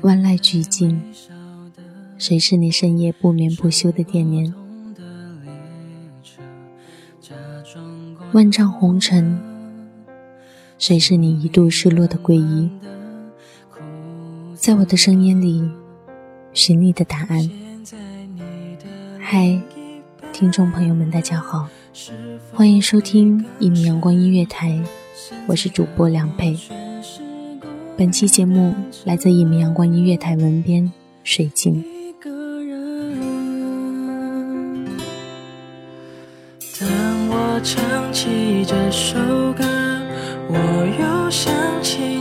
万籁俱静，谁是你深夜不眠不休的惦念？万丈红尘，谁是你一度失落的皈依？在我的声音里，寻你的答案。嗨，听众朋友们，大家好，欢迎收听一米阳光音乐台，我是主播梁佩。本期节目来自一米阳光音乐台文编水晶。当我唱起这首歌，我又想起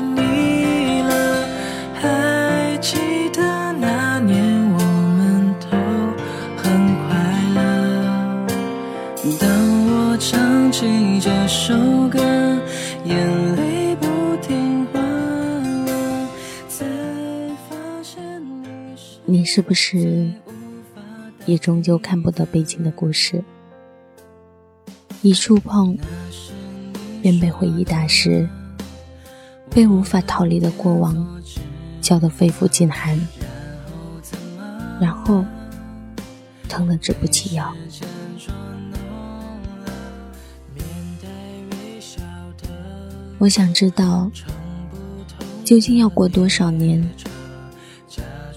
当我唱起这首歌，眼泪不停滑落，你是不是也终究看不得北京的故事？一触碰，便被回忆打湿，被无法逃离的过往搅得肺腑尽寒，然后疼得直不起腰。我想知道，究竟要过多少年，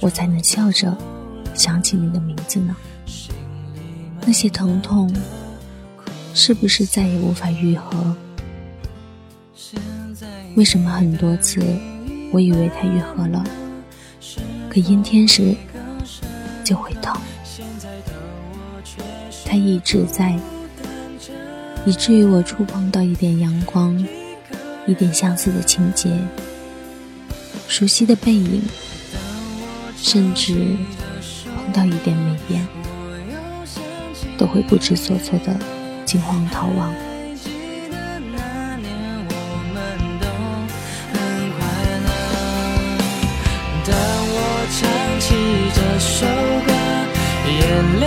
我才能笑着想起你的名字呢？那些疼痛，是不是再也无法愈合？为什么很多次我以为它愈合了，可阴天时就会痛？它一直在，以至于我触碰到一点阳光，一点相似的情节，熟悉的背影，甚至碰到一点眉眼，都会不知所措的惊慌逃亡。当我唱起这首歌，眼泪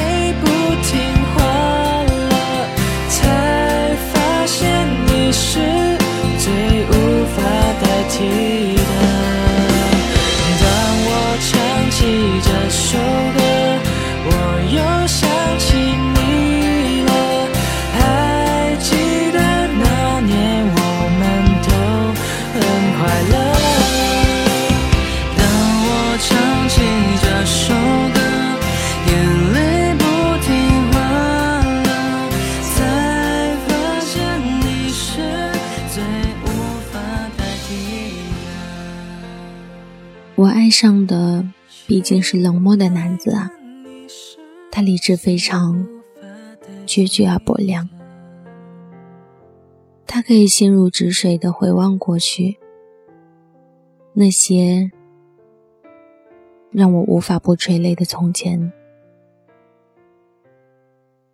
记得。当我唱起这首竟是冷漠的男子啊，他理智非常，决绝而薄凉。他可以心如止水的回望过去，那些让我无法不垂泪的从前，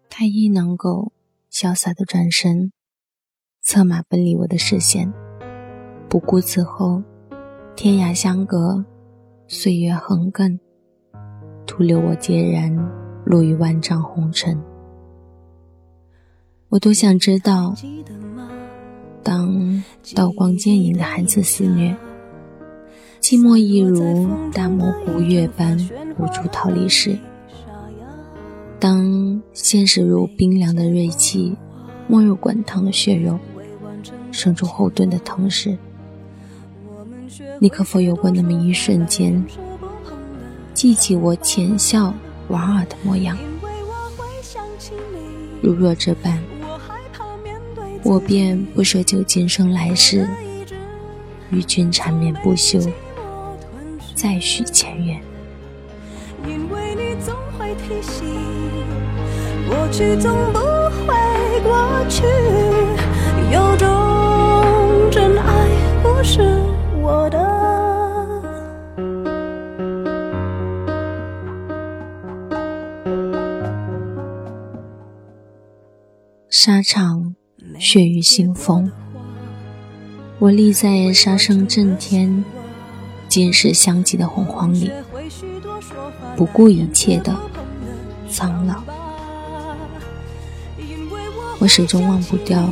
他亦能够潇洒的转身，策马奔离我的视线，不顾此后天涯相隔，岁月横亘，徒留我孑然落于万丈红尘。我多想知道。当刀光剑影的寒刺肆虐，寂寞亦如大漠孤月般无助逃离时；当现实如冰凉的锐器，没入滚烫的血肉，生出后盾的同时，你可否有过那么一瞬间，记起我浅笑莞尔的模样，如若这般？我便不奢求今生来世，与君缠绵不休，再续前缘。因为你总会提醒，过去总不会过去，有种真爱不是我的。沙场。血雨腥风，我立在杀声震天、金石相击的洪荒里，不顾一切的苍老。我始终忘不掉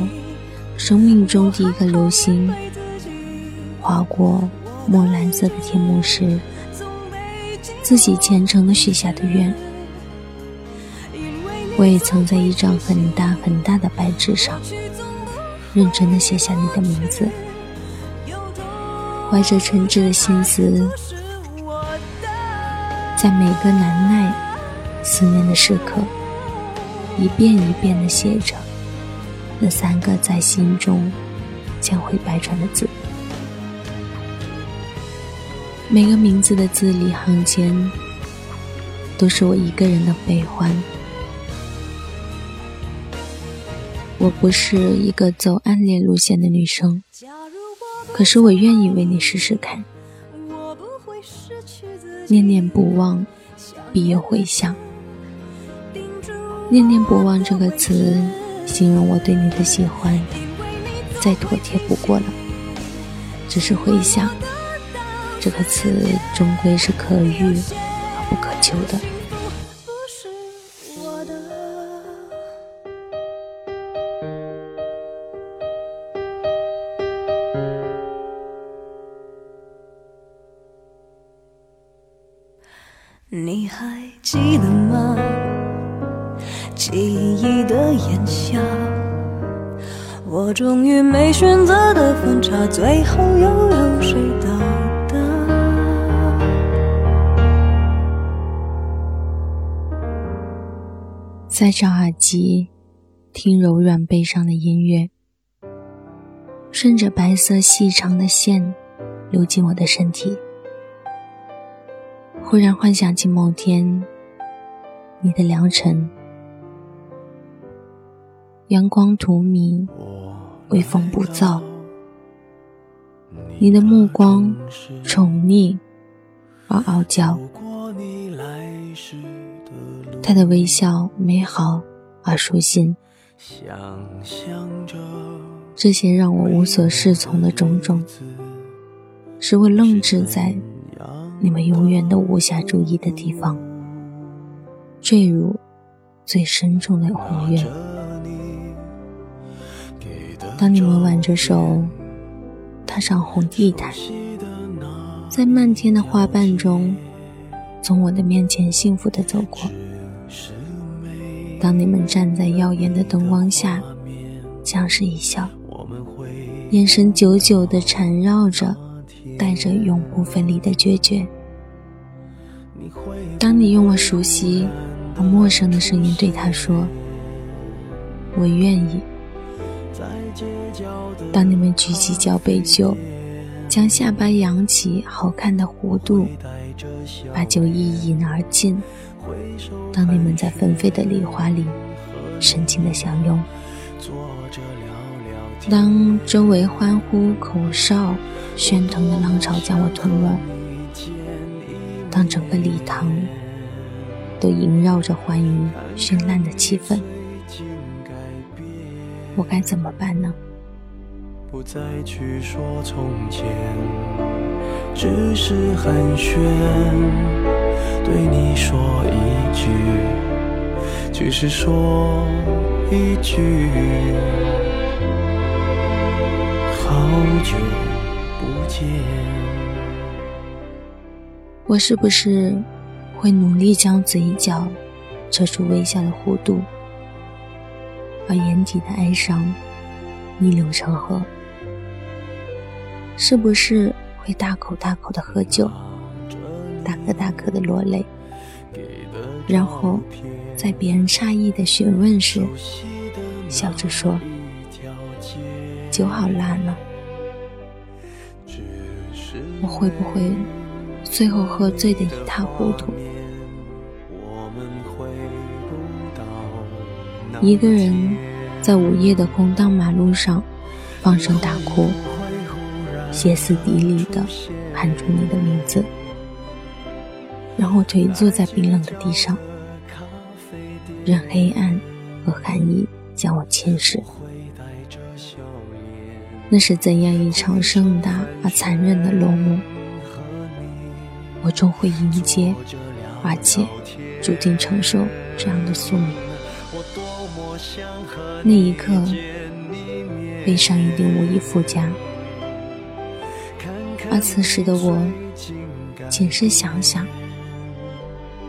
生命中第一个流星划过墨蓝色的天幕时，自己虔诚的许下的愿。我也曾在一张很大很大的白纸上。认真的写下你的名字，怀着诚挚的心思，在每个难耐思念的时刻，一遍一遍的写着那三个在心中千回百转的字。每个名字的字里行间，都是我一个人的悲欢。我不是一个走暗恋路线的女生，可是我愿意为你试试看。念念不忘，必有回响。念念不忘这个词，形容我对你的喜欢，再妥帖不过了。只是回想，这个词终归是可遇而不可求的。忆的炎夏，我终于没选择的分岔，最后又有谁到达？塞着耳机，听柔软悲伤的音乐，顺着白色细长的线流进我的身体。忽然幻想起某天，你的良辰，阳光荼蘼，微风不燥，你的目光宠溺而傲娇，他的微笑美好而舒心，这些让我无所适从的种种，使我愣滞在。你们永远都无暇注意的地方，坠入最深重的宏愿。当你们挽着手踏上红地毯，在漫天的花瓣中，从我的面前幸福的走过。当你们站在耀眼的灯光下，相视一笑，眼神久久的缠绕着，带着永不分离的决绝。当你用我熟悉而陌生的声音对他说：“我愿意。”当你们举起交杯酒，将下巴扬起好看的弧度，把酒一饮而尽；当你们在纷飞的梨花里深情的相拥，当周围欢呼、口哨、喧腾的浪潮将我吞没，当整个礼堂都萦绕着欢愉绚烂的气氛，我该怎么办呢？不再去说从前，只是寒暄，对你说一句，只是说一句，好久不见。我是不是会努力将嘴角扯出微笑的弧度，把眼底的哀伤逆流成河？是不是会大口大口的喝酒，大颗大颗的落泪，然后在别人诧异的询问时，笑着说：“酒好辣了。”我会不会最后喝醉的一塌糊涂？一个人在午夜的空荡马路上放声大哭。歇斯底里地喊出你的名字，然后颓坐在冰冷的地上，任黑暗和寒意将我侵蚀。那是怎样一场盛大而残忍的落幕？我终会迎接，而且注定承受这样的宿命。那一刻，悲伤一定无以复加。而此时的我，仅是想想，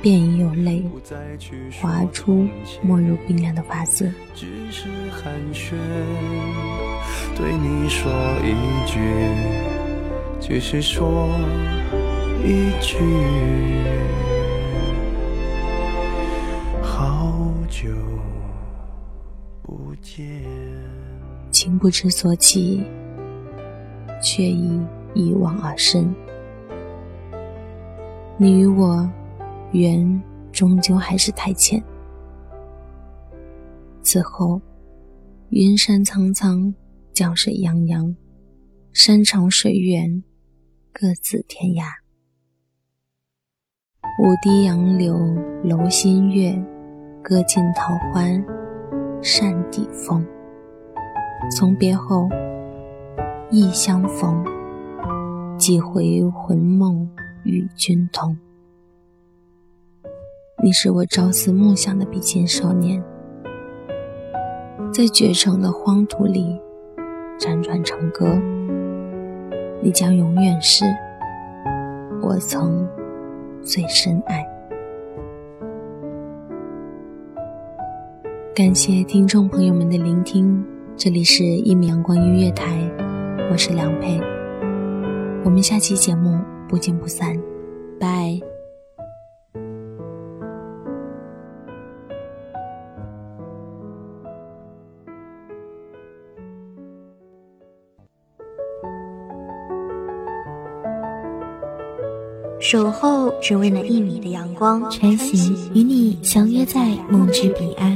便已有泪滑出，没入冰凉的发丝。只是寒暄，对你说一句，只是说一句，好久不见。情不知所起，却已。一往而深，你与我缘终究还是太浅。此后，云山苍苍，江水泱泱，山长水远，各自天涯。舞堤杨柳楼新月，歌尽桃花扇底风。从别后，忆相逢。几回魂梦与君同，你是我朝思暮想的笔尖少年，在绝城的荒土里辗转成歌。你将永远是我曾最深爱。感谢听众朋友们的聆听，这里是一米阳光音乐台，我是梁佩。我们下期节目不见不散，拜。守候只为那一米的阳光，晨行与你相约在梦之彼岸。